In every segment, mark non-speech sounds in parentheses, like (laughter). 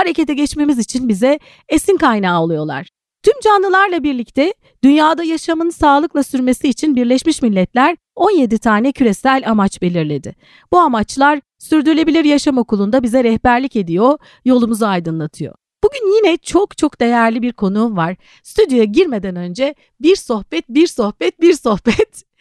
harekete geçmemiz için bize esin kaynağı oluyorlar. Tüm canlılarla birlikte dünyada yaşamın sağlıkla sürmesi için Birleşmiş Milletler 17 tane küresel amaç belirledi. Bu amaçlar Sürdürülebilir Yaşam Okulu'nda bize rehberlik ediyor, yolumuzu aydınlatıyor. Bugün yine çok çok değerli bir konuğum var. Stüdyoya girmeden önce bir sohbet, bir sohbet, bir sohbet. (laughs)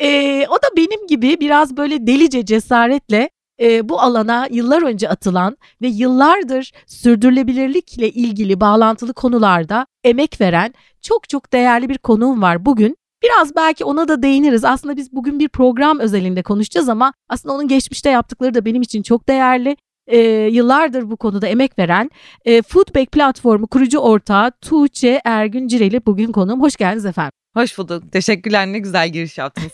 Ee, o da benim gibi biraz böyle delice cesaretle e, bu alana yıllar önce atılan ve yıllardır sürdürülebilirlikle ilgili bağlantılı konularda emek veren çok çok değerli bir konuğum var bugün. Biraz belki ona da değiniriz. Aslında biz bugün bir program özelinde konuşacağız ama aslında onun geçmişte yaptıkları da benim için çok değerli. E, yıllardır bu konuda emek veren e, Foodback platformu kurucu ortağı Tuğçe Ergün Cireli bugün konuğum. Hoş geldiniz efendim. Hoş bulduk. Teşekkürler. Ne güzel giriş yaptınız.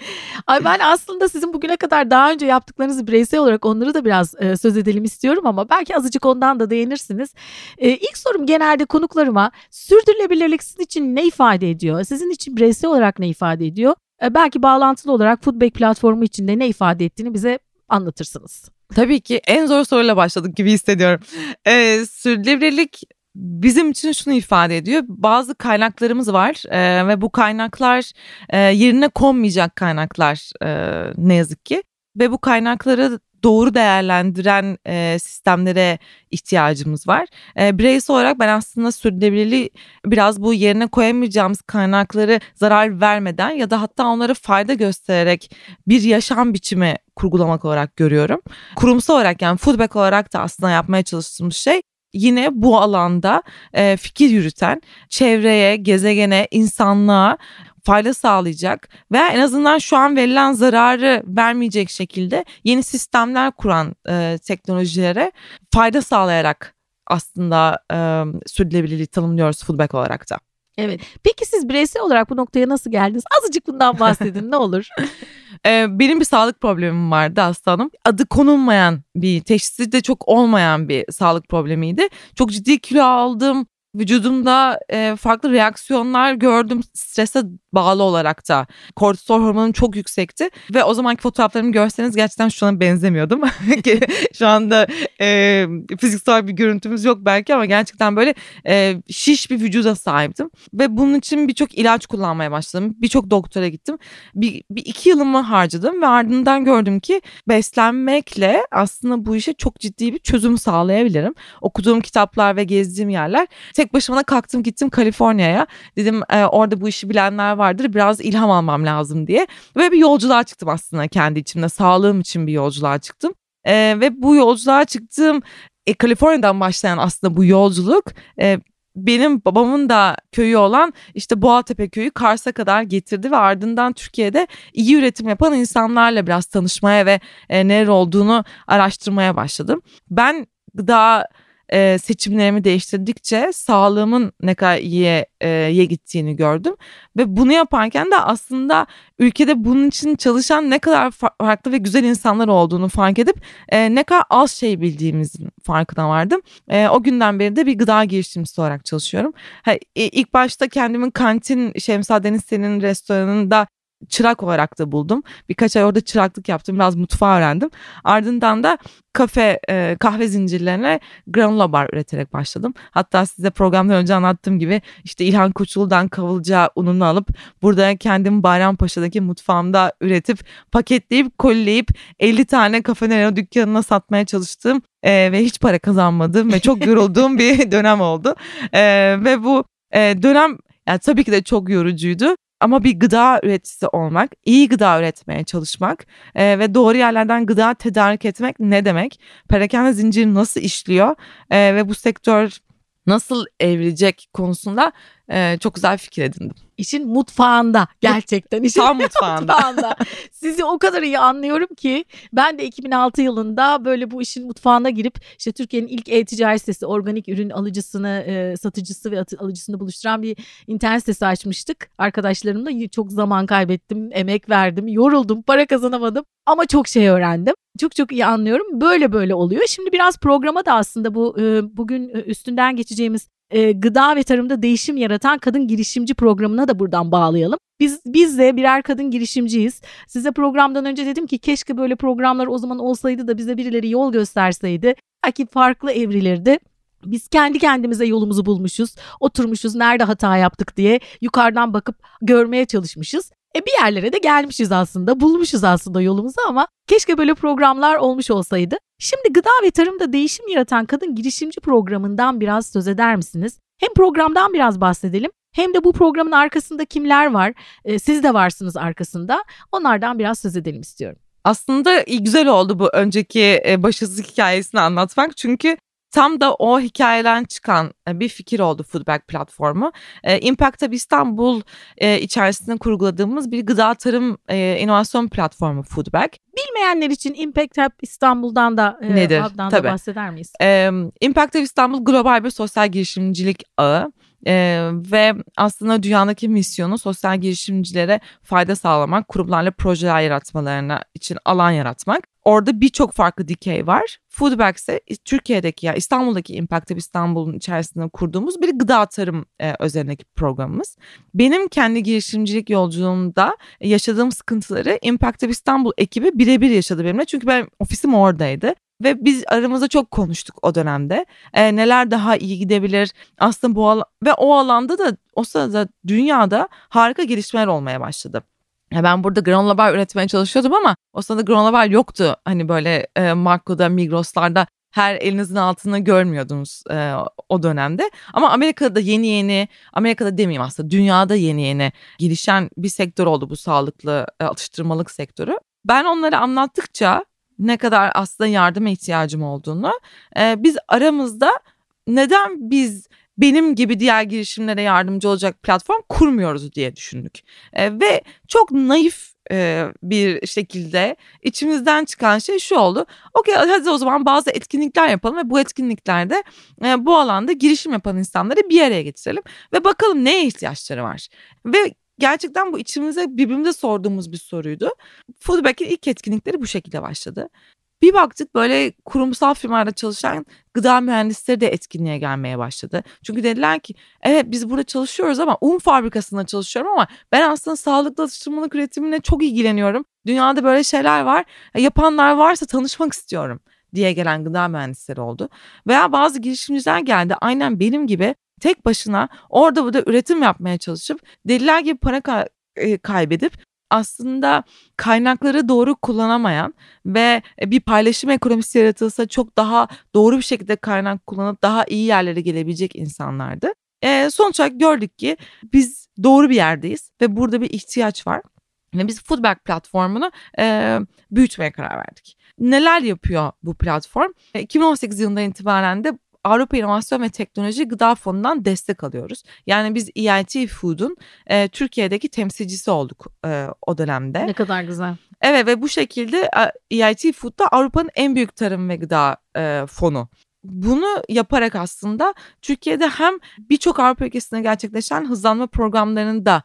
(laughs) Ay ben aslında sizin bugüne kadar daha önce yaptıklarınızı bireysel olarak onları da biraz e, söz edelim istiyorum ama belki azıcık ondan da değinirsiniz. E, ilk sorum genelde konuklarıma sürdürülebilirlik sizin için ne ifade ediyor? Sizin için bireysel olarak ne ifade ediyor? E, belki bağlantılı olarak Foodback platformu içinde ne ifade ettiğini bize anlatırsınız. Tabii ki en zor soruyla başladık gibi hissediyorum. Ee, sürdürülebilirlik bizim için şunu ifade ediyor. Bazı kaynaklarımız var e, ve bu kaynaklar e, yerine konmayacak kaynaklar e, ne yazık ki. Ve bu kaynakları doğru değerlendiren e, sistemlere ihtiyacımız var. E, bireysel olarak ben aslında sürdürülebilirliği biraz bu yerine koyamayacağımız kaynakları zarar vermeden ya da hatta onlara fayda göstererek bir yaşam biçimi kurgulamak olarak görüyorum. Kurumsal olarak yani foodback olarak da aslında yapmaya çalıştığımız şey yine bu alanda e, fikir yürüten, çevreye, gezegene, insanlığa fayda sağlayacak veya en azından şu an verilen zararı vermeyecek şekilde yeni sistemler kuran e, teknolojilere fayda sağlayarak aslında e, sürdürülebilirliği tanımlıyoruz fullback olarak da. Evet. Peki siz bireysel olarak bu noktaya nasıl geldiniz? Azıcık bundan bahsedin ne olur. (laughs) ee, benim bir sağlık problemim vardı aslanım. Adı konulmayan bir, teşhisi de çok olmayan bir sağlık problemiydi. Çok ciddi kilo aldım vücudumda e, farklı reaksiyonlar gördüm strese bağlı olarak da. Kortisol hormonum çok yüksekti ve o zamanki fotoğraflarımı görseniz gerçekten şu an benzemiyordum. (laughs) şu anda e, fiziksel bir görüntümüz yok belki ama gerçekten böyle e, şiş bir vücuda sahiptim. Ve bunun için birçok ilaç kullanmaya başladım. Birçok doktora gittim. Bir, bir iki yılımı harcadım ve ardından gördüm ki beslenmekle aslında bu işe çok ciddi bir çözüm sağlayabilirim. Okuduğum kitaplar ve gezdiğim yerler tek başıma kalktım gittim Kaliforniya'ya. Dedim e, orada bu işi bilenler vardır biraz ilham almam lazım diye. Ve bir yolculuğa çıktım aslında kendi içimde. Sağlığım için bir yolculuğa çıktım. E, ve bu yolculuğa çıktığım e, Kaliforniya'dan başlayan aslında bu yolculuk e, benim babamın da köyü olan işte Boğatepe köyü Kars'a kadar getirdi ve ardından Türkiye'de iyi üretim yapan insanlarla biraz tanışmaya ve e, neler olduğunu araştırmaya başladım. Ben gıda e, seçimlerimi değiştirdikçe sağlığımın ne kadar iyiye, e, iyiye gittiğini gördüm. Ve bunu yaparken de aslında ülkede bunun için çalışan ne kadar farklı ve güzel insanlar olduğunu fark edip e, ne kadar az şey bildiğimizin farkına vardım. E, o günden beri de bir gıda girişimcisi olarak çalışıyorum. Ha, ilk başta kendimin kantin Şemsa Deniz Sen'in restoranında çırak olarak da buldum. Birkaç ay orada çıraklık yaptım. Biraz mutfağı öğrendim. Ardından da kafe, e, kahve zincirlerine granola bar üreterek başladım. Hatta size programdan önce anlattığım gibi işte İlhan Koçulu'dan kavılca ununu alıp burada kendim Bayrampaşa'daki mutfağımda üretip paketleyip kolileyip 50 tane kafe dükkanına satmaya çalıştım. E, ve hiç para kazanmadım ve çok yorulduğum bir (laughs) dönem oldu. E, ve bu e, dönem yani tabii ki de çok yorucuydu ama bir gıda üreticisi olmak, iyi gıda üretmeye çalışmak e, ve doğru yerlerden gıda tedarik etmek ne demek? Perakende zinciri nasıl işliyor e, ve bu sektör nasıl evrilecek konusunda e, çok güzel fikir edindim. İşin mutfağında gerçekten. işin Tam (laughs) mutfağında. mutfağında. Sizi o kadar iyi anlıyorum ki ben de 2006 yılında böyle bu işin mutfağına girip işte Türkiye'nin ilk e-ticaret sitesi organik ürün alıcısını, e, satıcısı ve alıcısını buluşturan bir internet sitesi açmıştık. Arkadaşlarımla çok zaman kaybettim, emek verdim, yoruldum, para kazanamadım ama çok şey öğrendim. Çok çok iyi anlıyorum. Böyle böyle oluyor. Şimdi biraz programa da aslında bu e, bugün e, üstünden geçeceğimiz e, gıda ve tarımda değişim yaratan kadın girişimci programına da buradan bağlayalım. Biz biz de birer kadın girişimciyiz. Size programdan önce dedim ki keşke böyle programlar o zaman olsaydı da bize birileri yol gösterseydi. Belki farklı evrilirdi. Biz kendi kendimize yolumuzu bulmuşuz, oturmuşuz, nerede hata yaptık diye yukarıdan bakıp görmeye çalışmışız. E bir yerlere de gelmişiz aslında, bulmuşuz aslında yolumuzu ama keşke böyle programlar olmuş olsaydı. Şimdi gıda ve tarımda değişim yaratan kadın girişimci programından biraz söz eder misiniz? Hem programdan biraz bahsedelim hem de bu programın arkasında kimler var? E, siz de varsınız arkasında. Onlardan biraz söz edelim istiyorum. Aslında güzel oldu bu önceki e, başarısız hikayesini anlatmak. Çünkü Tam da o hikayeden çıkan e, bir fikir oldu Foodback platformu. E, Impact Hub İstanbul e, içerisinde kurguladığımız bir gıda tarım inovasyon platformu Foodback. Bilmeyenler için Impact Hub İstanbul'dan da Nedir? Tabii. da bahseder miyiz? Impact Hub İstanbul global bir sosyal girişimcilik ağı. Ee, ve aslında dünyadaki misyonu sosyal girişimcilere fayda sağlamak, kurumlarla projeler yaratmalarına için alan yaratmak. Orada birçok farklı dikey var. Foodback ise Türkiye'deki ya İstanbul'daki Impact İstanbul'un içerisinde kurduğumuz bir gıda tarım e, özelindeki programımız. Benim kendi girişimcilik yolculuğumda yaşadığım sıkıntıları Impact İstanbul ekibi birebir yaşadı benimle. Çünkü ben ofisim oradaydı. Ve biz aramızda çok konuştuk o dönemde. E, neler daha iyi gidebilir aslında bu al ve o alanda da o sırada dünyada harika gelişmeler olmaya başladı. Ya ben burada granola bar üretmeye çalışıyordum ama o sırada granola bar yoktu. Hani böyle e, Marco'da, Migros'larda her elinizin altında görmüyordunuz e, o dönemde. Ama Amerika'da yeni yeni, Amerika'da demeyeyim aslında dünyada yeni yeni gelişen bir sektör oldu bu sağlıklı e, atıştırmalık sektörü. Ben onları anlattıkça ne kadar aslında yardıma ihtiyacım olduğunu e, biz aramızda neden biz benim gibi diğer girişimlere yardımcı olacak platform kurmuyoruz diye düşündük. E, ve çok naif e, bir şekilde içimizden çıkan şey şu oldu. Okey hadi o zaman bazı etkinlikler yapalım ve bu etkinliklerde e, bu alanda girişim yapan insanları bir araya getirelim ve bakalım neye ihtiyaçları var. Ve gerçekten bu içimize birbirimize sorduğumuz bir soruydu. Foodback'in ilk etkinlikleri bu şekilde başladı. Bir baktık böyle kurumsal firmalarda çalışan gıda mühendisleri de etkinliğe gelmeye başladı. Çünkü dediler ki evet biz burada çalışıyoruz ama un fabrikasında çalışıyorum ama ben aslında sağlıklı atıştırmalık üretimine çok ilgileniyorum. Dünyada böyle şeyler var. E, yapanlar varsa tanışmak istiyorum diye gelen gıda mühendisleri oldu. Veya bazı girişimciler geldi aynen benim gibi tek başına orada burada üretim yapmaya çalışıp deliler gibi para e, kaybedip aslında kaynakları doğru kullanamayan ve e, bir paylaşım ekonomisi yaratılsa çok daha doğru bir şekilde kaynak kullanıp daha iyi yerlere gelebilecek insanlardı. E, sonuç olarak gördük ki biz doğru bir yerdeyiz ve burada bir ihtiyaç var. Ve biz Foodback platformunu e, büyütmeye karar verdik. Neler yapıyor bu platform? 2018 e, yılından itibaren de Avrupa İnovasyon ve Teknoloji Gıda Fonu'ndan destek alıyoruz. Yani biz EIT Food'un e, Türkiye'deki temsilcisi olduk e, o dönemde. Ne kadar güzel. Evet ve bu şekilde EIT Food da Avrupa'nın en büyük tarım ve gıda e, fonu bunu yaparak aslında Türkiye'de hem birçok Avrupa ülkesinde gerçekleşen hızlanma programlarını da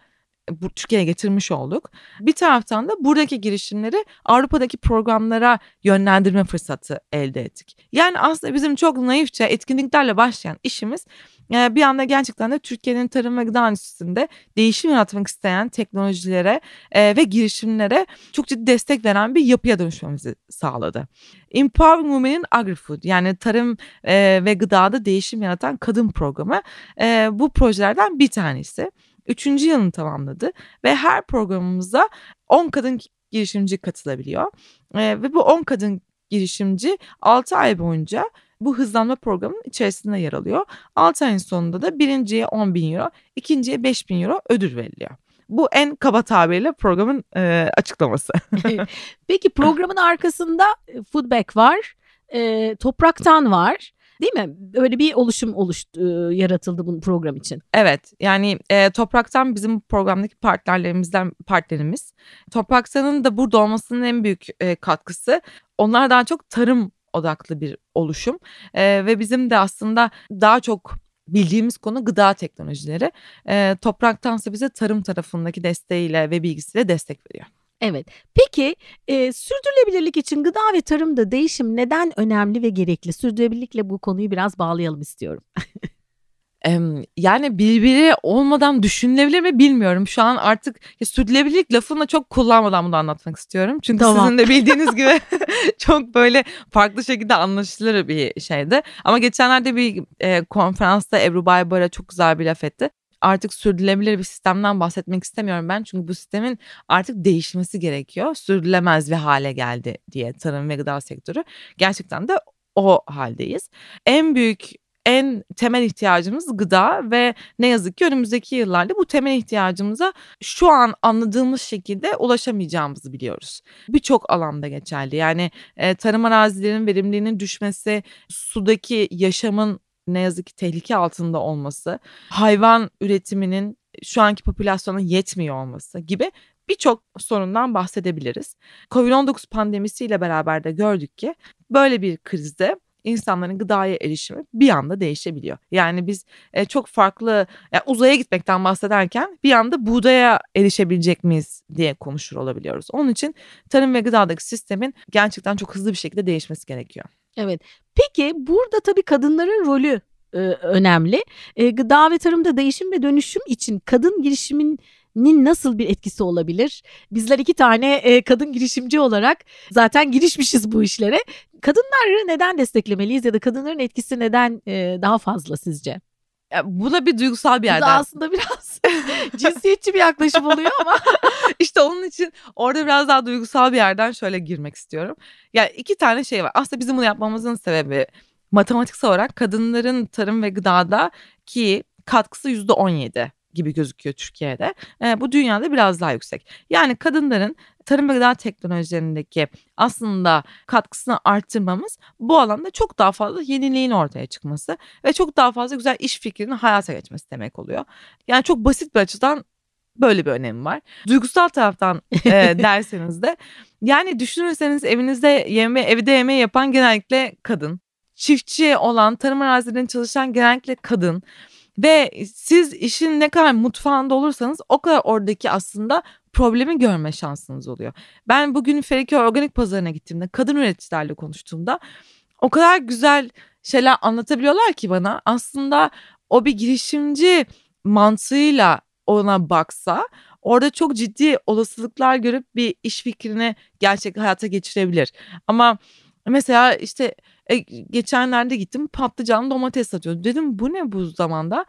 Türkiye'ye getirmiş olduk. Bir taraftan da buradaki girişimleri Avrupa'daki programlara yönlendirme fırsatı elde ettik. Yani aslında bizim çok naifçe etkinliklerle başlayan işimiz bir anda gerçekten de Türkiye'nin tarım ve gıda endüstrisinde değişim yaratmak isteyen teknolojilere ve girişimlere çok ciddi destek veren bir yapıya dönüşmemizi sağladı. Empowering Women in Agri-Food yani tarım ve gıdada değişim yaratan kadın programı bu projelerden bir tanesi. Üçüncü yılını tamamladı ve her programımıza 10 kadın girişimci katılabiliyor. E, ve bu 10 kadın girişimci 6 ay boyunca bu hızlanma programının içerisinde yer alıyor. 6 ayın sonunda da birinciye 10 bin euro, ikinciye 5 bin euro ödül veriliyor. Bu en kaba tabirle programın e, açıklaması. (laughs) Peki programın arkasında Foodback var, e, Topraktan var. Değil mi? Öyle bir oluşum oluştu, yaratıldı bu program için. Evet yani e, Toprak'tan bizim programdaki partnerlerimizden partnerimiz. Toprak'tanın da burada olmasının en büyük e, katkısı onlar daha çok tarım odaklı bir oluşum e, ve bizim de aslında daha çok bildiğimiz konu gıda teknolojileri. E, topraktansa bize tarım tarafındaki desteğiyle ve bilgisiyle destek veriyor. Evet. Peki e, sürdürülebilirlik için gıda ve tarımda değişim neden önemli ve gerekli? Sürdürülebilirlikle bu konuyu biraz bağlayalım istiyorum. yani birbiri olmadan düşünülebilir mi bilmiyorum. Şu an artık ya, sürdürülebilirlik lafını çok kullanmadan bunu anlatmak istiyorum. Çünkü tamam. sizin de (laughs) bildiğiniz gibi (laughs) çok böyle farklı şekilde anlaşılır bir şeydi. Ama geçenlerde bir e, konferansta Ebru Baybara çok güzel bir laf etti artık sürdürülebilir bir sistemden bahsetmek istemiyorum ben. Çünkü bu sistemin artık değişmesi gerekiyor. Sürdürülemez bir hale geldi diye tarım ve gıda sektörü. Gerçekten de o haldeyiz. En büyük en temel ihtiyacımız gıda ve ne yazık ki önümüzdeki yıllarda bu temel ihtiyacımıza şu an anladığımız şekilde ulaşamayacağımızı biliyoruz. Birçok alanda geçerli. Yani e, tarım arazilerinin verimliliğinin düşmesi, sudaki yaşamın ne yazık ki tehlike altında olması, hayvan üretiminin şu anki popülasyona yetmiyor olması gibi birçok sorundan bahsedebiliriz. Covid-19 pandemisiyle beraber de gördük ki böyle bir krizde insanların gıdaya erişimi bir anda değişebiliyor. Yani biz e, çok farklı yani uzaya gitmekten bahsederken bir anda buğdaya erişebilecek miyiz diye konuşur olabiliyoruz. Onun için tarım ve gıdadaki sistemin gerçekten çok hızlı bir şekilde değişmesi gerekiyor. Evet. Peki burada tabii kadınların rolü e, önemli. E, gıda ve tarımda değişim ve dönüşüm için kadın girişimin nasıl bir etkisi olabilir? Bizler iki tane e, kadın girişimci olarak zaten girişmişiz bu işlere. Kadınları neden desteklemeliyiz ya da kadınların etkisi neden e, daha fazla sizce? Bu da bir duygusal bir yerden. Bu da aslında biraz (laughs) cinsiyetçi bir yaklaşım oluyor ama. (laughs) işte onun için orada biraz daha duygusal bir yerden şöyle girmek istiyorum. Yani iki tane şey var. Aslında bizim bunu yapmamızın sebebi matematiksel olarak kadınların tarım ve gıdada ki katkısı yüzde on yedi gibi gözüküyor Türkiye'de. E, bu dünyada biraz daha yüksek. Yani kadınların tarım ve gıda teknolojilerindeki aslında katkısını arttırmamız bu alanda çok daha fazla yeniliğin ortaya çıkması ve çok daha fazla güzel iş fikrinin hayata geçmesi demek oluyor. Yani çok basit bir açıdan böyle bir önemi var. Duygusal taraftan e, (laughs) derseniz de yani düşünürseniz evinizde yeme evde yemeği yapan genellikle kadın. Çiftçi olan tarım arazilerinde çalışan genellikle kadın. Ve siz işin ne kadar mutfağında olursanız o kadar oradaki aslında problemi görme şansınız oluyor. Ben bugün Feriköy Organik Pazarı'na gittiğimde kadın üreticilerle konuştuğumda o kadar güzel şeyler anlatabiliyorlar ki bana. Aslında o bir girişimci mantığıyla ona baksa orada çok ciddi olasılıklar görüp bir iş fikrini gerçek hayata geçirebilir. Ama mesela işte e, geçenlerde gittim patlıcan domates satıyordu. Dedim bu ne bu zamanda?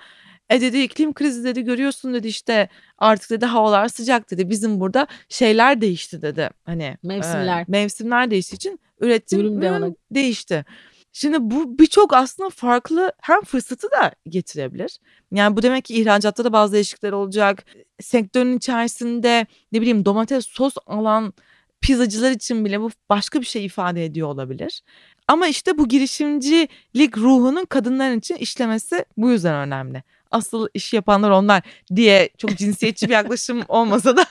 E dedi iklim krizi dedi görüyorsun dedi işte artık dedi havalar sıcak dedi. Bizim burada şeyler değişti dedi. Hani mevsimler. E, mevsimler değiştiği için üretim Ürün değişti. Şimdi bu birçok aslında farklı hem fırsatı da getirebilir. Yani bu demek ki ihracatta da bazı değişiklikler olacak. Sektörün içerisinde ne bileyim domates sos alan pizzacılar için bile bu başka bir şey ifade ediyor olabilir. Ama işte bu girişimcilik ruhunun kadınlar için işlemesi bu yüzden önemli. Asıl iş yapanlar onlar diye çok cinsiyetçi bir (laughs) yaklaşım olmasa da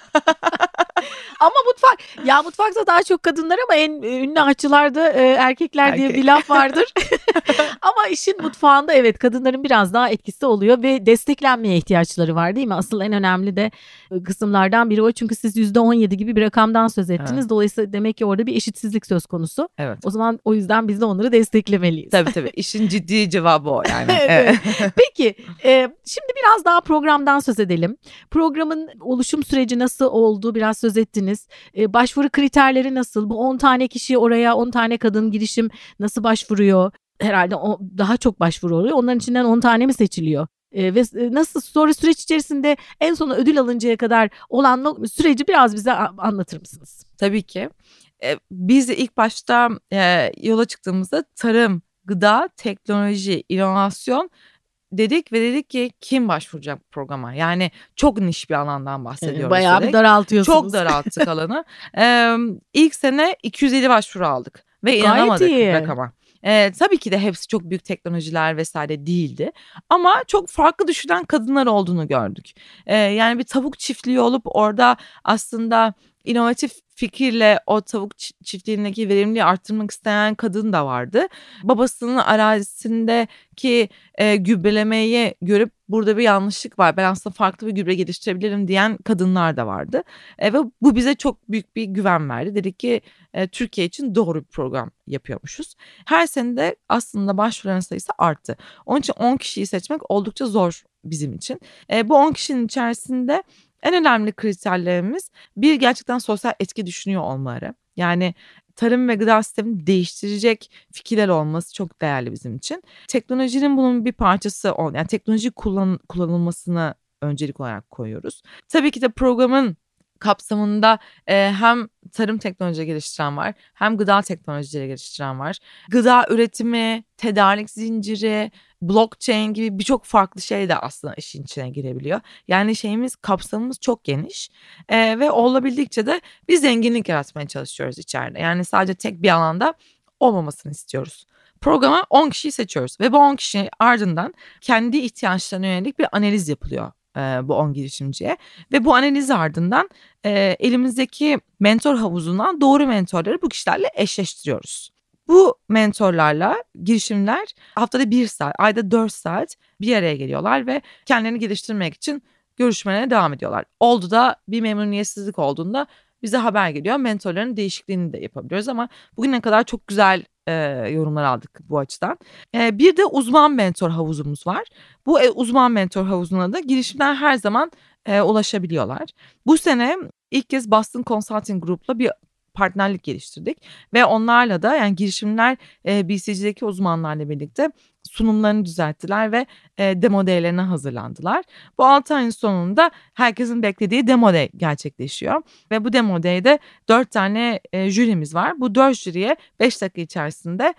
ama mutfak ya mutfakta daha çok kadınlar ama en e, ünlü aşçılarda e, erkekler Erkek. diye bir laf vardır. (laughs) ama işin mutfağında evet kadınların biraz daha etkisi oluyor ve desteklenmeye ihtiyaçları var değil mi? Asıl en önemli de e, kısımlardan biri o. Çünkü siz %17 gibi bir rakamdan söz ettiniz. Evet. Dolayısıyla demek ki orada bir eşitsizlik söz konusu. Evet. O zaman o yüzden biz de onları desteklemeliyiz. Tabii tabii. İşin ciddi cevabı o yani. (laughs) evet. Peki e, şimdi biraz daha programdan söz edelim. Programın oluşum süreci nasıl oldu biraz söz ettiniz. E, başvuru kriterleri nasıl? Bu 10 tane kişi oraya 10 tane kadın girişim nasıl başvuruyor? Herhalde o, daha çok başvuru oluyor. Onların içinden 10 tane mi seçiliyor? E, ve nasıl sonra süreç içerisinde en sona ödül alıncaya kadar olan süreci biraz bize anlatır mısınız? Tabii ki. E, biz ilk başta e, yola çıktığımızda tarım, gıda, teknoloji, inovasyon dedik ve dedik ki kim başvuracak bu programa? Yani çok niş bir alandan bahsediyoruz. Bayağı dedik. bir daraltıyorsunuz. Çok daralttık (laughs) alanı. Ee, ilk sene 250 başvuru aldık ve inanamadık Gayet iyi. rakama. E, tabii ki de hepsi çok büyük teknolojiler vesaire değildi. Ama çok farklı düşünen kadınlar olduğunu gördük. E, yani bir tavuk çiftliği olup orada aslında inovatif fikirle o tavuk çiftliğindeki verimliliği arttırmak isteyen kadın da vardı. Babasının arazisindeki e, gübrelemeyi görüp burada bir yanlışlık var. Ben aslında farklı bir gübre geliştirebilirim diyen kadınlar da vardı. E, ve bu bize çok büyük bir güven verdi. Dedik ki e, Türkiye için doğru bir program yapıyormuşuz. Her sene de aslında başvuran sayısı arttı. Onun için 10 kişiyi seçmek oldukça zor bizim için. E, bu 10 kişinin içerisinde en önemli kriterlerimiz bir gerçekten sosyal etki düşünüyor olmaları. Yani tarım ve gıda sistemini değiştirecek fikirler olması çok değerli bizim için. Teknolojinin bunun bir parçası ol, yani teknoloji kullan, kullanılmasını öncelik olarak koyuyoruz. Tabii ki de programın kapsamında e, hem tarım teknoloji geliştiren var hem gıda teknolojileri geliştiren var. Gıda üretimi, tedarik zinciri, blockchain gibi birçok farklı şey de aslında işin içine girebiliyor. Yani şeyimiz kapsamımız çok geniş e, ve olabildikçe de bir zenginlik yaratmaya çalışıyoruz içeride. Yani sadece tek bir alanda olmamasını istiyoruz. Programa 10 kişiyi seçiyoruz ve bu 10 kişi ardından kendi ihtiyaçlarına yönelik bir analiz yapılıyor bu 10 girişimciye. Ve bu analiz ardından e, elimizdeki mentor havuzundan doğru mentorları bu kişilerle eşleştiriyoruz. Bu mentorlarla girişimler haftada bir saat, ayda dört saat bir araya geliyorlar ve kendilerini geliştirmek için görüşmelere devam ediyorlar. Oldu da bir memnuniyetsizlik olduğunda bize haber geliyor. Mentorların değişikliğini de yapabiliyoruz ama bugüne kadar çok güzel e, yorumlar aldık bu açıdan. E, bir de uzman mentor havuzumuz var. Bu e, uzman mentor havuzuna da girişimler her zaman e, ulaşabiliyorlar. Bu sene ilk kez Boston Consulting Group'la bir partnerlik geliştirdik ve onlarla da yani girişimler e, BCG'deki uzmanlarla birlikte sunumlarını düzelttiler ve e, demo day'lerine hazırlandılar. Bu 6 ayın sonunda herkesin beklediği demo day gerçekleşiyor. Ve bu demo day'de 4 tane e, jürimiz var. Bu 4 jüriye 5 dakika içerisinde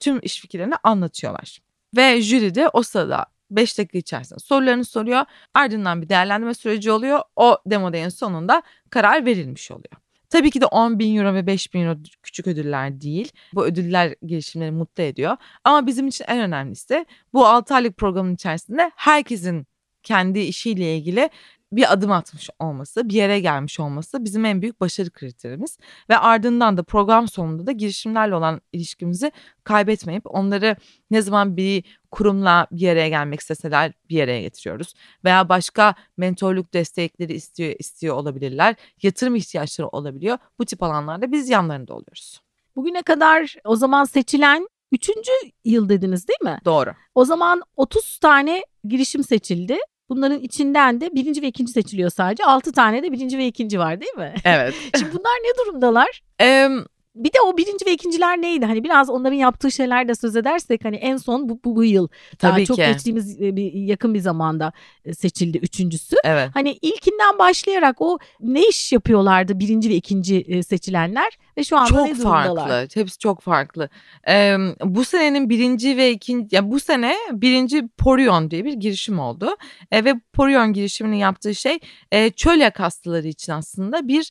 tüm iş fikirlerini anlatıyorlar. Ve jüri de o sırada 5 dakika içerisinde sorularını soruyor. Ardından bir değerlendirme süreci oluyor. O demo day'in sonunda karar verilmiş oluyor. Tabii ki de 10 bin euro ve 5 bin euro küçük ödüller değil. Bu ödüller girişimleri mutlu ediyor. Ama bizim için en önemlisi bu 6 aylık programın içerisinde herkesin kendi işiyle ilgili bir adım atmış olması, bir yere gelmiş olması bizim en büyük başarı kriterimiz. Ve ardından da program sonunda da girişimlerle olan ilişkimizi kaybetmeyip onları ne zaman bir kurumla bir yere gelmek isteseler bir yere getiriyoruz. Veya başka mentorluk destekleri istiyor, istiyor olabilirler. Yatırım ihtiyaçları olabiliyor. Bu tip alanlarda biz yanlarında oluyoruz. Bugüne kadar o zaman seçilen Üçüncü yıl dediniz değil mi? Doğru. O zaman 30 tane girişim seçildi. Bunların içinden de birinci ve ikinci seçiliyor sadece. Altı tane de birinci ve ikinci var değil mi? Evet. (laughs) Şimdi bunlar ne durumdalar? Ee, bir de o birinci ve ikinciler neydi? Hani biraz onların yaptığı şeyler de söz edersek hani en son bu, bu, bu yıl. Tabii Daha çok ki. geçtiğimiz e, bir yakın bir zamanda e, seçildi üçüncüsü. Evet. Hani ilkinden başlayarak o ne iş yapıyorlardı birinci ve ikinci e, seçilenler ve şu anda çok ne durumdalar? farklı. Hepsi çok farklı. Ee, bu senenin birinci ve ikinci, ya bu sene birinci Porion diye bir girişim oldu. E, ve Porion girişiminin yaptığı şey e, çöl yak hastaları için aslında bir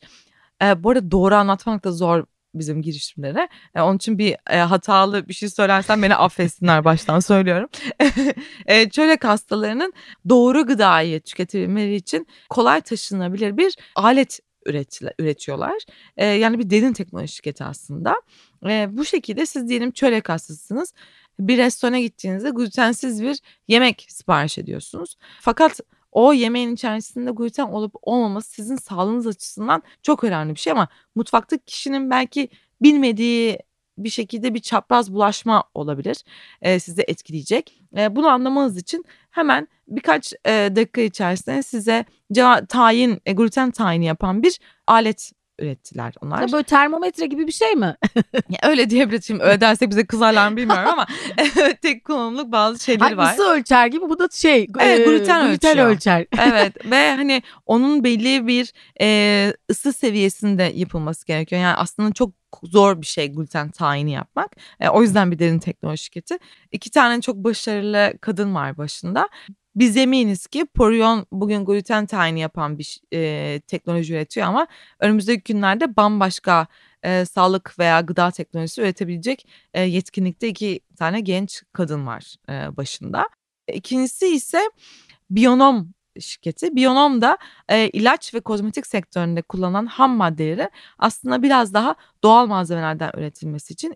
e, bu arada doğru anlatmak da zor bizim girişimlere. E, onun için bir e, hatalı bir şey söylersem beni affetsinler (laughs) baştan söylüyorum. (laughs) e, çölek hastalarının doğru gıdayı tüketebilmeleri için kolay taşınabilir bir alet üretiyorlar. E, yani bir derin teknoloji şirketi aslında. E, bu şekilde siz diyelim çölek hastasısınız. Bir restorana gittiğinizde glutensiz bir yemek sipariş ediyorsunuz. Fakat o yemeğin içerisinde gluten olup olmaması sizin sağlığınız açısından çok önemli bir şey ama mutfakta kişinin belki bilmediği bir şekilde bir çapraz bulaşma olabilir. E, sizi etkileyecek. E, bunu anlamanız için hemen birkaç e, dakika içerisinde size tayin, e, gluten tayini yapan bir alet ürettiler onlar. Ya böyle termometre gibi bir şey mi? (laughs) ya öyle diyebilirim. Öyle dersek bize kızarlar mı bilmiyorum ama (laughs) (laughs) tek kullanımlık bazı şeyleri Ay, var. Isı ölçer gibi bu da şey. Evet e, gluten, gluten ölçer. evet ve hani onun belli bir e, ısı seviyesinde yapılması gerekiyor. Yani aslında çok zor bir şey gluten tayini yapmak. E, o yüzden bir derin teknoloji şirketi. İki tane çok başarılı kadın var başında. Biz eminiz ki Porion bugün gluten tayini yapan bir e, teknoloji üretiyor ama önümüzdeki günlerde bambaşka e, sağlık veya gıda teknolojisi üretebilecek e, yetkinlikte iki tane genç kadın var e, başında. İkincisi ise Bionom şirketi. Bionom da e, ilaç ve kozmetik sektöründe kullanılan ham maddeleri aslında biraz daha doğal malzemelerden üretilmesi için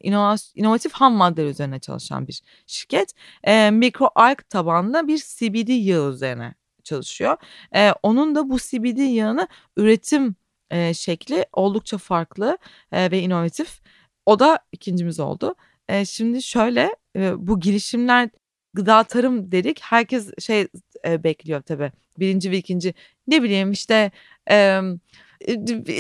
inovatif ham maddeler üzerine çalışan bir şirket. E, mikroalg tabanlı bir CBD yağı üzerine çalışıyor. E, onun da bu CBD yağını üretim e, şekli oldukça farklı e, ve inovatif. O da ikincimiz oldu. E, şimdi şöyle e, bu girişimler gıda tarım dedik. Herkes şey e, bekliyor tabii. Birinci ve ikinci ne bileyim işte e,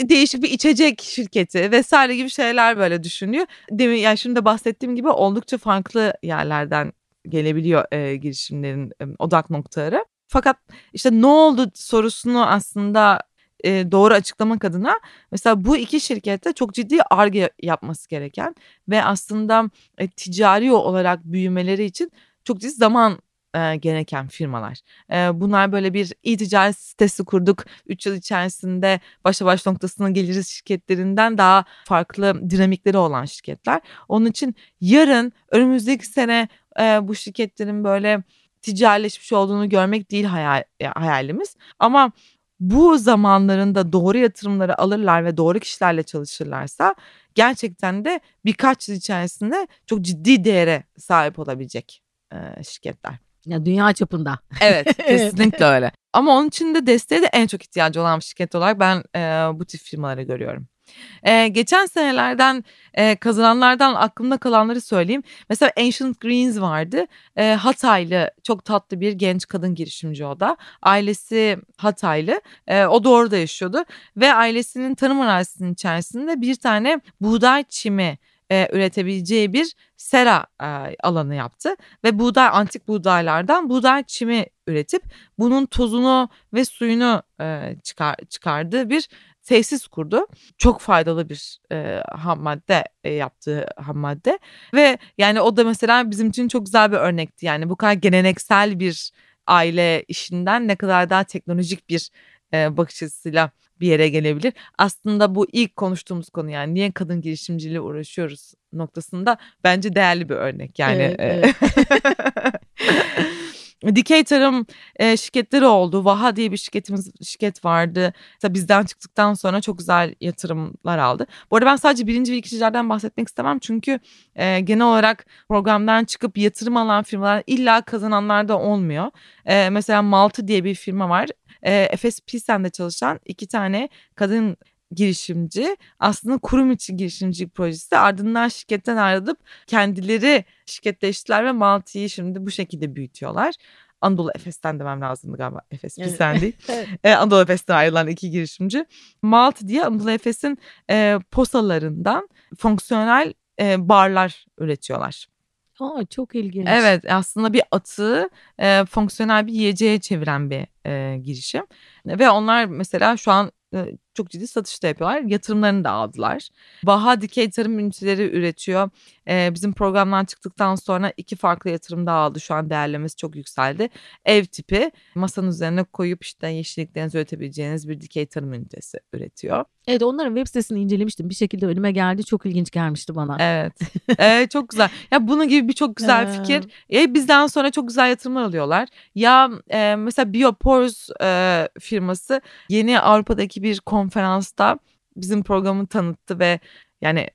değişik bir içecek şirketi vesaire gibi şeyler böyle düşünüyor. Demin yani şimdi de bahsettiğim gibi oldukça farklı yerlerden gelebiliyor e, girişimlerin e, odak noktaları. Fakat işte ne oldu sorusunu aslında e, doğru açıklamak adına mesela bu iki şirkette çok ciddi arge yapması gereken ve aslında e, ticari olarak büyümeleri için çok ciddi zaman e, gereken firmalar. E, bunlar böyle bir e-ticaret sitesi kurduk. 3 yıl içerisinde başa baş noktasına geliriz şirketlerinden daha farklı dinamikleri olan şirketler. Onun için yarın önümüzdeki sene e, bu şirketlerin böyle ticarileşmiş olduğunu görmek değil hayal, hayalimiz. Ama bu zamanlarında doğru yatırımları alırlar ve doğru kişilerle çalışırlarsa gerçekten de birkaç yıl içerisinde çok ciddi değere sahip olabilecek e, şirketler. Ya dünya çapında. Evet (laughs) kesinlikle öyle. Ama onun için de desteğe de en çok ihtiyacı olan şirket olarak ben e, bu tip firmaları görüyorum. Ee, geçen senelerden e, kazananlardan aklımda kalanları söyleyeyim. Mesela Ancient Greens vardı. E, Hataylı çok tatlı bir genç kadın girişimci o da. Ailesi Hataylı. E, o da orada yaşıyordu. Ve ailesinin tarım arazisinin içerisinde bir tane buğday çimi e, üretebileceği bir sera e, alanı yaptı ve buğday antik buğdaylardan buğday çimi üretip bunun tozunu ve suyunu e, çıkar, çıkardığı bir tesis kurdu. Çok faydalı bir e, ham madde e, yaptığı ham madde ve yani o da mesela bizim için çok güzel bir örnekti. Yani bu kadar geleneksel bir aile işinden ne kadar daha teknolojik bir e, bakış açısıyla bir yere gelebilir. Aslında bu ilk konuştuğumuz konu yani niye kadın girişimciliği uğraşıyoruz noktasında bence değerli bir örnek. Yani evet, evet. (laughs) Dikey tarım e, şirketleri oldu. Vaha diye bir şirketimiz şirket vardı. Mesela bizden çıktıktan sonra çok güzel yatırımlar aldı. Bu arada ben sadece birinci ve ikincilerden bahsetmek istemem. Çünkü e, genel olarak programdan çıkıp yatırım alan firmalar illa kazananlar da olmuyor. E, mesela Maltı diye bir firma var. E, Efes Pilsen'de çalışan iki tane kadın girişimci aslında kurum içi girişimcilik projesi ardından şirketten ayrılıp kendileri şirketleştiler ve Maltı'yı şimdi bu şekilde büyütüyorlar. Anadolu Efes'ten demem lazımdı galiba. Efes (laughs) evet. sen değil. evet. ee, Anadolu Efes'ten ayrılan iki girişimci. Maltı diye Anadolu Efes'in e, posalarından fonksiyonel e, barlar üretiyorlar. Aa, çok ilginç. Evet aslında bir atığı e, fonksiyonel bir yiyeceğe çeviren bir e, girişim. Ve onlar mesela şu an çok ciddi satış da yapıyorlar. Yatırımlarını da aldılar. Baha dikey tarım üniteleri üretiyor. Ee, bizim programdan çıktıktan sonra iki farklı yatırım daha aldı. Şu an değerlemesi çok yükseldi. Ev tipi masanın üzerine koyup işte yeşilliklerinizi üretebileceğiniz bir dikey tarım ünitesi üretiyor. Evet onların web sitesini incelemiştim. Bir şekilde önüme geldi. Çok ilginç gelmişti bana. Evet. (laughs) evet çok güzel. Ya bunun gibi birçok güzel fikir. E, bizden sonra çok güzel yatırımlar alıyorlar. Ya e, mesela Biopors e, firması yeni Avrupa'daki bir konferansta bizim programı tanıttı ve yani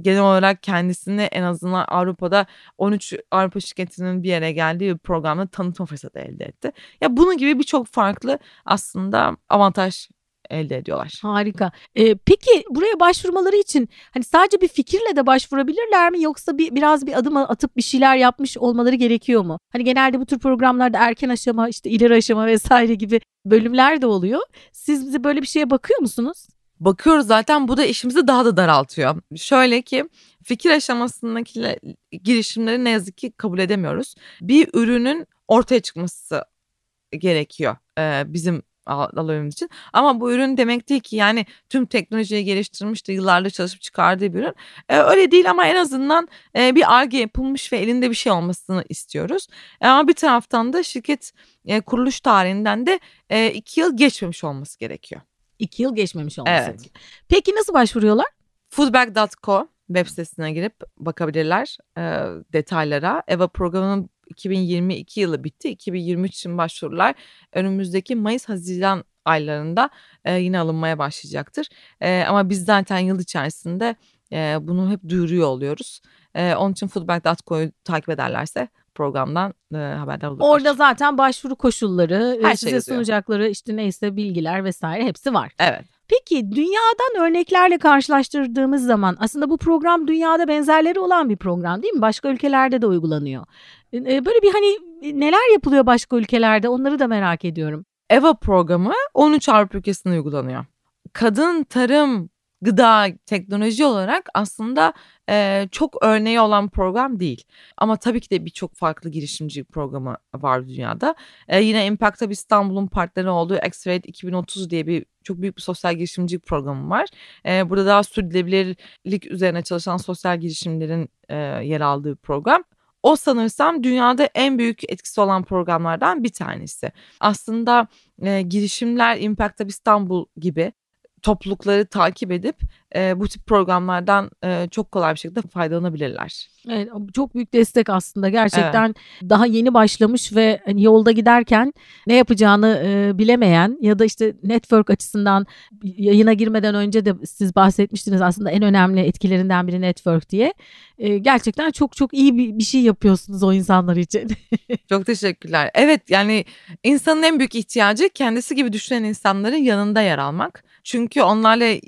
genel olarak kendisini en azından Avrupa'da 13 Avrupa şirketinin bir yere geldiği bir programda tanıtma fırsatı elde etti. Ya bunun gibi birçok farklı aslında avantaj elde ediyorlar. Harika. Ee, peki buraya başvurmaları için hani sadece bir fikirle de başvurabilirler mi yoksa bir biraz bir adım atıp bir şeyler yapmış olmaları gerekiyor mu? Hani genelde bu tür programlarda erken aşama işte ileri aşama vesaire gibi bölümler de oluyor. Siz bize böyle bir şeye bakıyor musunuz? Bakıyoruz zaten bu da işimizi daha da daraltıyor. Şöyle ki fikir aşamasındaki girişimleri ne yazık ki kabul edemiyoruz. Bir ürünün ortaya çıkması gerekiyor bizim alabilmemiz için. Ama bu ürün demek değil ki yani tüm teknolojiyi geliştirmiş de yıllarla çalışıp çıkardığı bir ürün. E, öyle değil ama en azından e, bir arge yapılmış ve elinde bir şey olmasını istiyoruz. E, ama bir taraftan da şirket e, kuruluş tarihinden de e, iki yıl geçmemiş olması gerekiyor. İki yıl geçmemiş olması. Evet. Peki nasıl başvuruyorlar? Foodbag.co web sitesine girip bakabilirler e, detaylara. EVA programının 2022 yılı bitti. 2023 için başvurular önümüzdeki Mayıs-Haziran aylarında e, yine alınmaya başlayacaktır. E, ama biz zaten yıl içerisinde e, bunu hep duyuruyor oluyoruz. E, onun için foodbank.co'yu takip ederlerse programdan e, haberdar olurlar. Orada zaten başvuru koşulları, Her şey size yazıyor. sunacakları işte neyse bilgiler vesaire hepsi var. Evet. Peki dünyadan örneklerle karşılaştırdığımız zaman aslında bu program dünyada benzerleri olan bir program değil mi? Başka ülkelerde de uygulanıyor. E, Böyle bir hani neler yapılıyor başka ülkelerde onları da merak ediyorum. EVA programı 13 Avrupa ülkesinde uygulanıyor. Kadın tarım, gıda, teknoloji olarak aslında e, çok örneği olan program değil. Ama tabii ki de birçok farklı girişimcilik programı var dünyada. E, yine Impact Hub İstanbul'un partneri olduğu Accelerate 2030 diye bir çok büyük bir sosyal girişimcilik programı var. E, burada daha sürdürülebilirlik üzerine çalışan sosyal girişimlerin e, yer aldığı program. O sanırsam dünyada en büyük etkisi olan programlardan bir tanesi. Aslında e, girişimler Impact Hub İstanbul gibi toplulukları takip edip e, bu tip programlardan e, çok kolay bir şekilde faydalanabilirler. Evet, çok büyük destek aslında gerçekten daha yeni başlamış ve hani yolda giderken ne yapacağını e, bilemeyen ya da işte network açısından yayına girmeden önce de siz bahsetmiştiniz aslında en önemli etkilerinden biri network diye. E, gerçekten çok çok iyi bir, bir şey yapıyorsunuz o insanlar için. (laughs) Çok teşekkürler. Evet yani insanın en büyük ihtiyacı kendisi gibi düşünen insanların yanında yer almak. Çünkü onlarla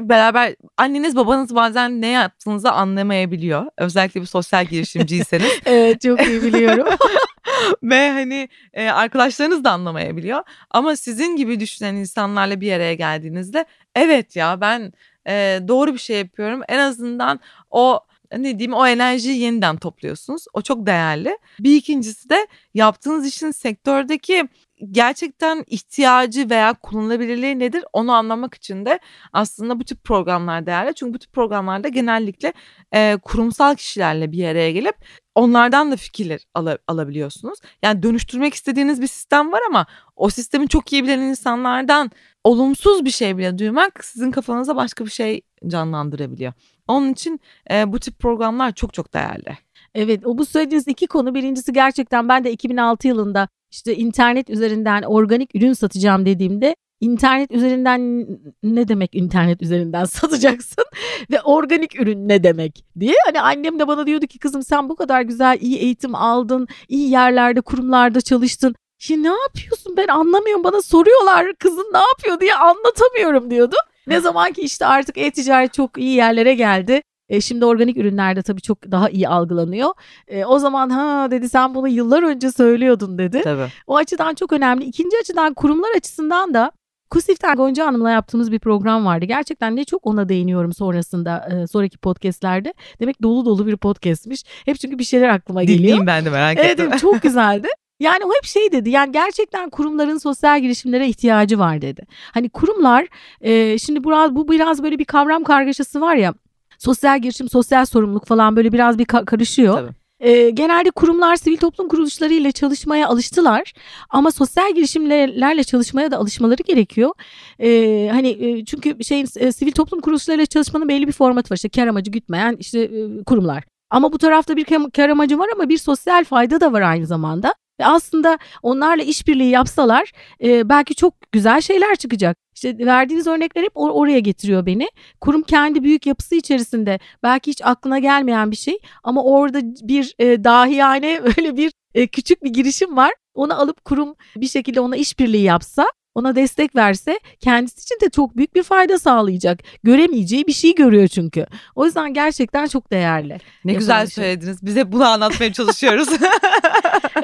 beraber anneniz babanız bazen ne yaptığınızı anlamayabiliyor. Özellikle bir sosyal girişimciyseniz. (laughs) evet çok iyi biliyorum. (laughs) Ve hani e, arkadaşlarınız da anlamayabiliyor. Ama sizin gibi düşünen insanlarla bir araya geldiğinizde evet ya ben e, doğru bir şey yapıyorum. En azından o ne diyeyim o enerjiyi yeniden topluyorsunuz. O çok değerli. Bir ikincisi de yaptığınız işin sektördeki gerçekten ihtiyacı veya kullanılabilirliği nedir onu anlamak için de aslında bu tip programlar değerli. Çünkü bu tip programlarda genellikle e, kurumsal kişilerle bir araya gelip onlardan da fikirler ala, alabiliyorsunuz. Yani dönüştürmek istediğiniz bir sistem var ama o sistemi çok iyi bilen insanlardan olumsuz bir şey bile duymak sizin kafanıza başka bir şey canlandırabiliyor. Onun için e, bu tip programlar çok çok değerli. Evet o bu söylediğiniz iki konu birincisi gerçekten ben de 2006 yılında işte internet üzerinden organik ürün satacağım dediğimde internet üzerinden ne demek internet üzerinden (laughs) satacaksın ve organik ürün ne demek diye. Hani annem de bana diyordu ki kızım sen bu kadar güzel iyi eğitim aldın iyi yerlerde kurumlarda çalıştın. Şimdi ne yapıyorsun? Ben anlamıyorum. Bana soruyorlar kızın ne yapıyor? diye anlatamıyorum diyordu. Ne zaman ki işte artık e-ticaret çok iyi yerlere geldi. E, şimdi organik ürünlerde tabii çok daha iyi algılanıyor. E, o zaman ha dedi sen bunu yıllar önce söylüyordun dedi. Tabii. O açıdan çok önemli. İkinci açıdan kurumlar açısından da Kusif'ten Gonca Hanım'la yaptığımız bir program vardı. Gerçekten ne çok ona değiniyorum sonrasında e, sonraki podcastlerde. Demek dolu dolu bir podcastmiş. Hep çünkü bir şeyler aklıma geliyor. Dinleyeyim ben de merak Evet ettim. evet, çok güzeldi. Yani o hep şey dedi yani gerçekten kurumların sosyal girişimlere ihtiyacı var dedi. Hani kurumlar e, şimdi biraz, bu biraz böyle bir kavram kargaşası var ya sosyal girişim sosyal sorumluluk falan böyle biraz bir ka- karışıyor. Tabii. E, genelde kurumlar sivil toplum kuruluşlarıyla çalışmaya alıştılar ama sosyal girişimlerle çalışmaya da alışmaları gerekiyor. E, hani e, çünkü şeyin e, sivil toplum kuruluşlarıyla çalışmanın belli bir formatı var işte kar amacı gütmeyen işte e, kurumlar. Ama bu tarafta bir kar amacı var ama bir sosyal fayda da var aynı zamanda. Ve aslında onlarla işbirliği yapsalar e, belki çok güzel şeyler çıkacak. İşte verdiğiniz örnekler hep or- oraya getiriyor beni. Kurum kendi büyük yapısı içerisinde belki hiç aklına gelmeyen bir şey ama orada bir e, dahiyane (laughs) öyle bir e, küçük bir girişim var. Onu alıp kurum bir şekilde ona işbirliği yapsa ona destek verse kendisi için de çok büyük bir fayda sağlayacak. Göremeyeceği bir şey görüyor çünkü. O yüzden gerçekten çok değerli. Ne güzel şey. söylediniz. Biz hep bunu anlatmaya çalışıyoruz. (laughs)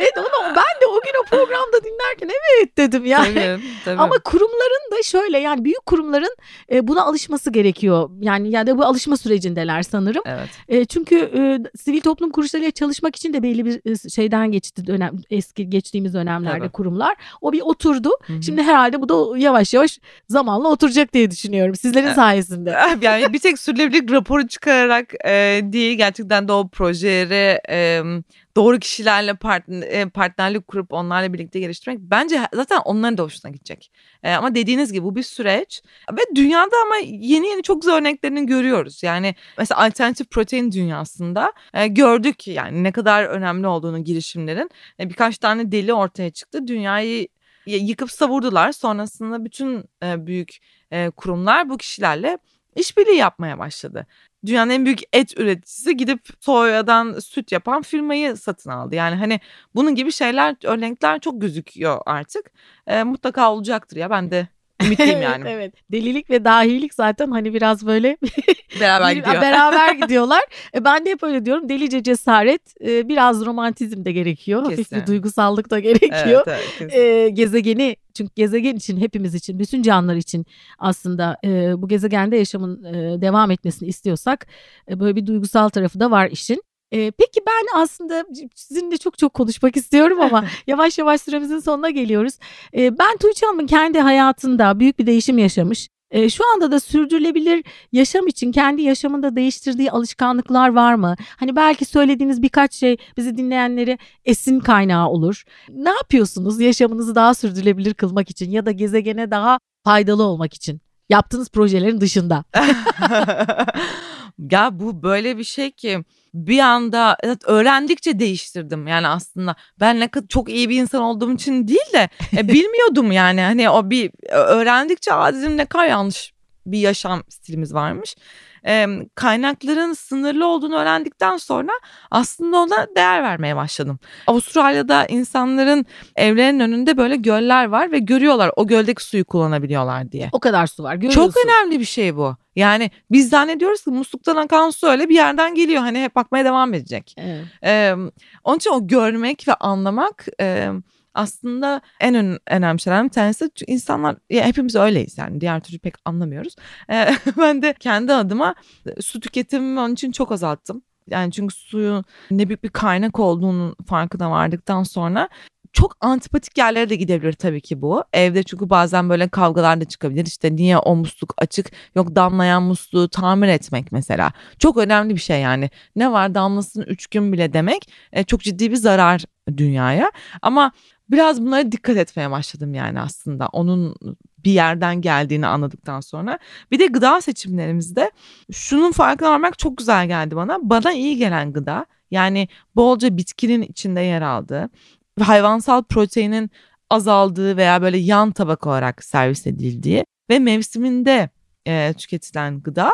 evet onu ben de o gün o programda dinlerken evet dedim yani. tabii, tabii. Ama kurumların da şöyle yani büyük kurumların e, buna alışması gerekiyor. Yani ya da bu alışma sürecindeler sanırım. Evet. E, çünkü e, sivil toplum kuruluşlarıyla çalışmak için de belli bir şeyden geçti dönem eski geçtiğimiz dönemlerde Tabii. kurumlar. O bir oturdu. Hı hı. Şimdi herhalde bu da yavaş yavaş zamanla oturacak diye düşünüyorum sizlerin sayesinde. (laughs) yani bir tek sürdürülebilirlik raporu çıkararak e, değil gerçekten de o projeleri e, doğru kişilerle partner, partnerlik kurup onlarla birlikte geliştirmek bence zaten onların da hoşuna gidecek. E, ama dediğiniz gibi bu bir süreç ve dünyada ama yeni yeni çok güzel örneklerini görüyoruz. Yani mesela alternatif protein dünyasında e, gördük yani ne kadar önemli olduğunu girişimlerin. E, birkaç tane deli ortaya çıktı. Dünyayı yıkıp savurdular. Sonrasında bütün e, büyük e, kurumlar bu kişilerle işbirliği yapmaya başladı. Dünyanın en büyük et üreticisi gidip soyadan süt yapan firmayı satın aldı. Yani hani bunun gibi şeyler, örnekler çok gözüküyor artık. E, mutlaka olacaktır ya ben de Ümitliyim (laughs) yani. evet, evet. Delilik ve dahilik zaten hani biraz böyle (laughs) beraber gidiyor. beraber (laughs) gidiyorlar. E, ben de hep öyle diyorum. Delice cesaret, e, biraz romantizm de gerekiyor. Kesin. Hafif bir duygusallık da gerekiyor. Evet, evet, e, gezegeni çünkü gezegen için hepimiz için, bütün canlılar için aslında e, bu gezegende yaşamın e, devam etmesini istiyorsak e, böyle bir duygusal tarafı da var işin. Ee, peki ben aslında sizinle çok çok konuşmak istiyorum ama (laughs) yavaş yavaş süremizin sonuna geliyoruz. Ee, ben Tuğçe Hanım'ın kendi hayatında büyük bir değişim yaşamış. Ee, şu anda da sürdürülebilir yaşam için kendi yaşamında değiştirdiği alışkanlıklar var mı? Hani belki söylediğiniz birkaç şey bizi dinleyenleri esin kaynağı olur. Ne yapıyorsunuz yaşamınızı daha sürdürülebilir kılmak için ya da gezegene daha faydalı olmak için? Yaptığınız projelerin dışında. (laughs) ya bu böyle bir şey ki bir anda evet, öğrendikçe değiştirdim yani aslında ben ne kadar çok iyi bir insan olduğum için değil de e, (laughs) bilmiyordum yani hani o bir öğrendikçe dedim ne kadar yanlış bir yaşam stilimiz varmış e, kaynakların sınırlı olduğunu öğrendikten sonra aslında ona değer vermeye başladım. Avustralya'da insanların evlerinin önünde böyle göller var ve görüyorlar o göldeki suyu kullanabiliyorlar diye. O kadar su var görüyorsun. Çok önemli bir şey bu. Yani biz zannediyoruz ki musluktan akan su öyle bir yerden geliyor. Hani hep bakmaya devam edecek. Evet. Ee, onun için o görmek ve anlamak... E, aslında en ön, önemli şeylerden bir tanesi insanlar ya hepimiz öyleyiz yani diğer türlü pek anlamıyoruz. Ee, (laughs) ben de kendi adıma su tüketimimi onun için çok azalttım. Yani çünkü suyun ne büyük bir kaynak olduğunun farkına vardıktan sonra çok antipatik yerlere de gidebilir tabii ki bu. Evde çünkü bazen böyle kavgalar da çıkabilir. İşte niye o musluk açık yok damlayan musluğu tamir etmek mesela. Çok önemli bir şey yani. Ne var damlasın 3 gün bile demek e, çok ciddi bir zarar dünyaya. Ama biraz bunlara dikkat etmeye başladım yani aslında onun bir yerden geldiğini anladıktan sonra. Bir de gıda seçimlerimizde şunun farkına varmak çok güzel geldi bana. Bana iyi gelen gıda yani bolca bitkinin içinde yer aldığı hayvansal proteinin azaldığı veya böyle yan tabak olarak servis edildiği ve mevsiminde e, tüketilen gıda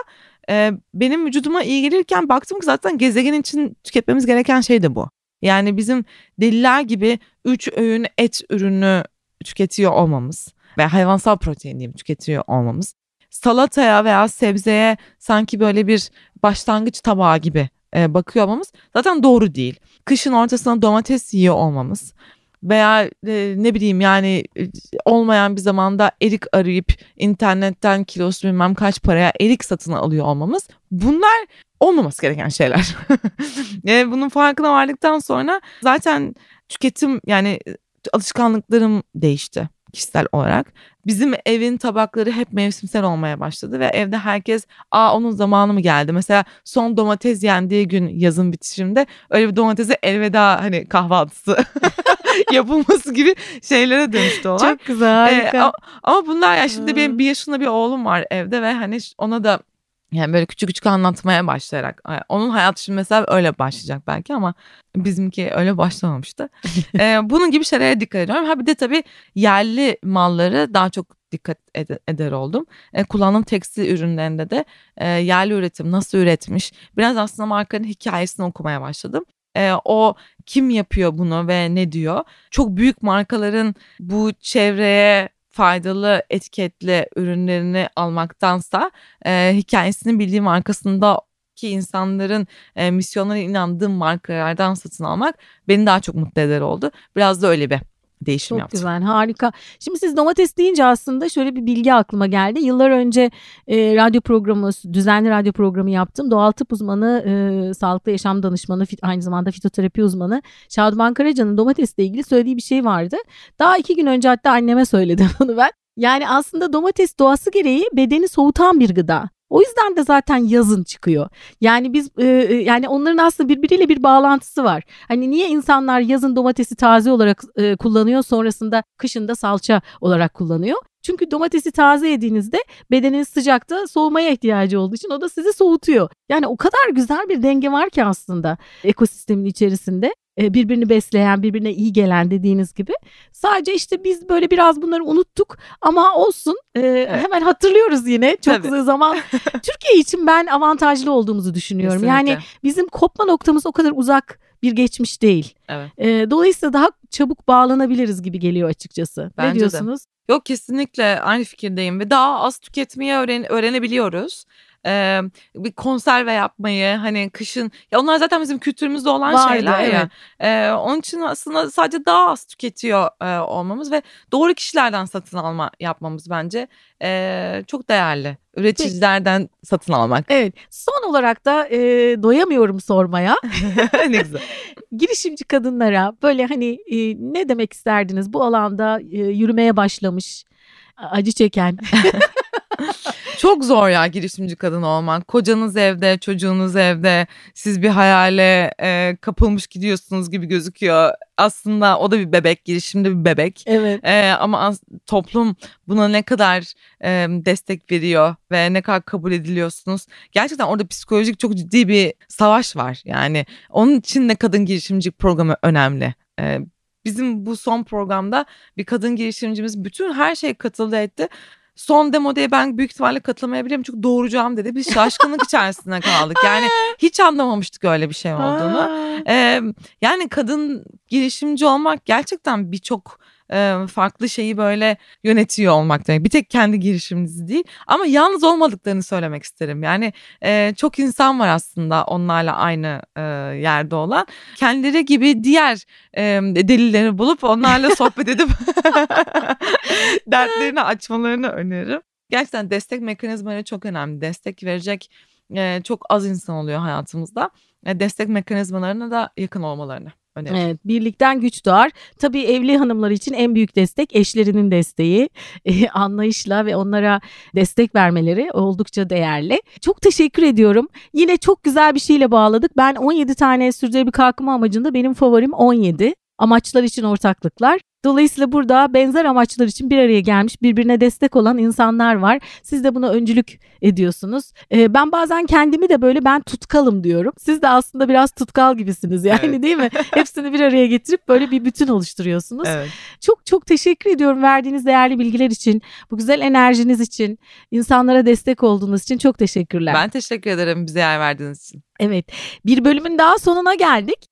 e, benim vücuduma iyi gelirken baktım ki zaten gezegen için tüketmemiz gereken şey de bu. Yani bizim deliler gibi 3 öğün et ürünü tüketiyor olmamız ve hayvansal protein diyeyim tüketiyor olmamız. Salataya veya sebzeye sanki böyle bir başlangıç tabağı gibi e, bakıyor olmamız zaten doğru değil. Kışın ortasına domates yiyor olmamız veya e, ne bileyim yani e, olmayan bir zamanda erik arayıp internetten kilosu bilmem kaç paraya erik satın alıyor olmamız bunlar olmaması gereken şeyler. yani (laughs) bunun farkına vardıktan sonra zaten tüketim yani alışkanlıklarım değişti kişisel olarak. Bizim evin tabakları hep mevsimsel olmaya başladı ve evde herkes aa onun zamanı mı geldi? Mesela son domates yendiği gün yazın bitişimde öyle bir domatese elveda hani kahvaltısı (laughs) yapılması gibi şeylere dönüştü olay. Çok güzel harika. Ee, ama, ama bunlar ya şimdi benim bir yaşında bir oğlum var evde ve hani ona da yani böyle küçük küçük anlatmaya başlayarak. Onun hayatı şimdi mesela öyle başlayacak belki ama bizimki öyle başlamamıştı. ee, (laughs) bunun gibi şeylere dikkat ediyorum. Ha bir de tabii yerli malları daha çok dikkat ed- eder oldum. E, kullandığım tekstil ürünlerinde de e, yerli üretim nasıl üretmiş. Biraz aslında markanın hikayesini okumaya başladım. E, o kim yapıyor bunu ve ne diyor? Çok büyük markaların bu çevreye faydalı etiketli ürünlerini almaktansa e, hikayesini bildiğim arkasında ki insanların e, misyonlarına inandığım markalardan satın almak beni daha çok mutlu eder oldu. Biraz da öyle bir değişim Çok yaptım. güzel harika. Şimdi siz domates deyince aslında şöyle bir bilgi aklıma geldi. Yıllar önce e, radyo programı, düzenli radyo programı yaptım. Doğal tıp uzmanı, e, sağlıklı yaşam danışmanı, fit, aynı zamanda fitoterapi uzmanı Şaduman Karaca'nın domatesle ilgili söylediği bir şey vardı. Daha iki gün önce hatta anneme söyledim (laughs) bunu ben. Yani aslında domates doğası gereği bedeni soğutan bir gıda. O yüzden de zaten yazın çıkıyor. Yani biz e, e, yani onların aslında birbiriyle bir bağlantısı var. Hani niye insanlar yazın domatesi taze olarak e, kullanıyor sonrasında kışın da salça olarak kullanıyor? Çünkü domatesi taze yediğinizde bedeniniz sıcakta soğumaya ihtiyacı olduğu için o da sizi soğutuyor. Yani o kadar güzel bir denge var ki aslında ekosistemin içerisinde birbirini besleyen, birbirine iyi gelen dediğiniz gibi. Sadece işte biz böyle biraz bunları unuttuk ama olsun. Evet. Hemen hatırlıyoruz yine çok Tabii. zaman. (laughs) Türkiye için ben avantajlı olduğumuzu düşünüyorum. Kesinlikle. Yani bizim kopma noktamız o kadar uzak bir geçmiş değil. Evet. Dolayısıyla daha çabuk bağlanabiliriz gibi geliyor açıkçası. Bence ne diyorsunuz? De. Yok kesinlikle aynı fikirdeyim ve daha az tüketmeyi öğren öğrenebiliyoruz e, bir konserve yapmayı hani kışın ya onlar zaten bizim kültürümüzde olan Vardı, şeyler evet. ya. E, onun için aslında sadece daha az tüketiyor e, olmamız ve doğru kişilerden satın alma yapmamız bence e, çok değerli. Üreticilerden Peki. satın almak. Evet. Son olarak da e, doyamıyorum sormaya. (laughs) ne güzel. (laughs) Girişimci kadınlara böyle hani e, ne demek isterdiniz bu alanda e, yürümeye başlamış acı çeken (laughs) Çok zor ya girişimci kadın olmak. Kocanız evde, çocuğunuz evde. Siz bir hayale e, kapılmış gidiyorsunuz gibi gözüküyor. Aslında o da bir bebek, girişimde bir bebek. Evet. E, ama az, toplum buna ne kadar e, destek veriyor ve ne kadar kabul ediliyorsunuz. Gerçekten orada psikolojik çok ciddi bir savaş var. Yani onun için de kadın girişimci programı önemli. E, bizim bu son programda bir kadın girişimcimiz bütün her şey katıldı etti son demodeye ben büyük ihtimalle katılamayabilirim çünkü doğuracağım dedi. Biz şaşkınlık (laughs) içerisinde kaldık. Yani hiç anlamamıştık öyle bir şey olduğunu. Ee, yani kadın girişimci olmak gerçekten birçok farklı şeyi böyle yönetiyor olmak demek. Bir tek kendi girişiminiz değil ama yalnız olmadıklarını söylemek isterim. Yani çok insan var aslında onlarla aynı yerde olan. Kendileri gibi diğer delilleri bulup onlarla (laughs) sohbet edip (laughs) dertlerini açmalarını öneririm. Gerçekten destek mekanizmaları çok önemli. Destek verecek çok az insan oluyor hayatımızda. Destek mekanizmalarına da yakın olmalarını Önemli. Evet, birlikten güç doğar. Tabii evli hanımlar için en büyük destek eşlerinin desteği, (laughs) e, anlayışla ve onlara destek vermeleri oldukça değerli. Çok teşekkür ediyorum. Yine çok güzel bir şeyle bağladık. Ben 17 tane sürdürülebilir kalkınma amacında benim favorim 17 amaçlar için ortaklıklar. Dolayısıyla burada benzer amaçlar için bir araya gelmiş birbirine destek olan insanlar var. Siz de buna öncülük ediyorsunuz. Ee, ben bazen kendimi de böyle ben tutkalım diyorum. Siz de aslında biraz tutkal gibisiniz yani evet. değil mi? (laughs) Hepsini bir araya getirip böyle bir bütün oluşturuyorsunuz. Evet. Çok çok teşekkür ediyorum verdiğiniz değerli bilgiler için, bu güzel enerjiniz için, insanlara destek olduğunuz için çok teşekkürler. Ben teşekkür ederim bize yer verdiğiniz için. Evet bir bölümün daha sonuna geldik.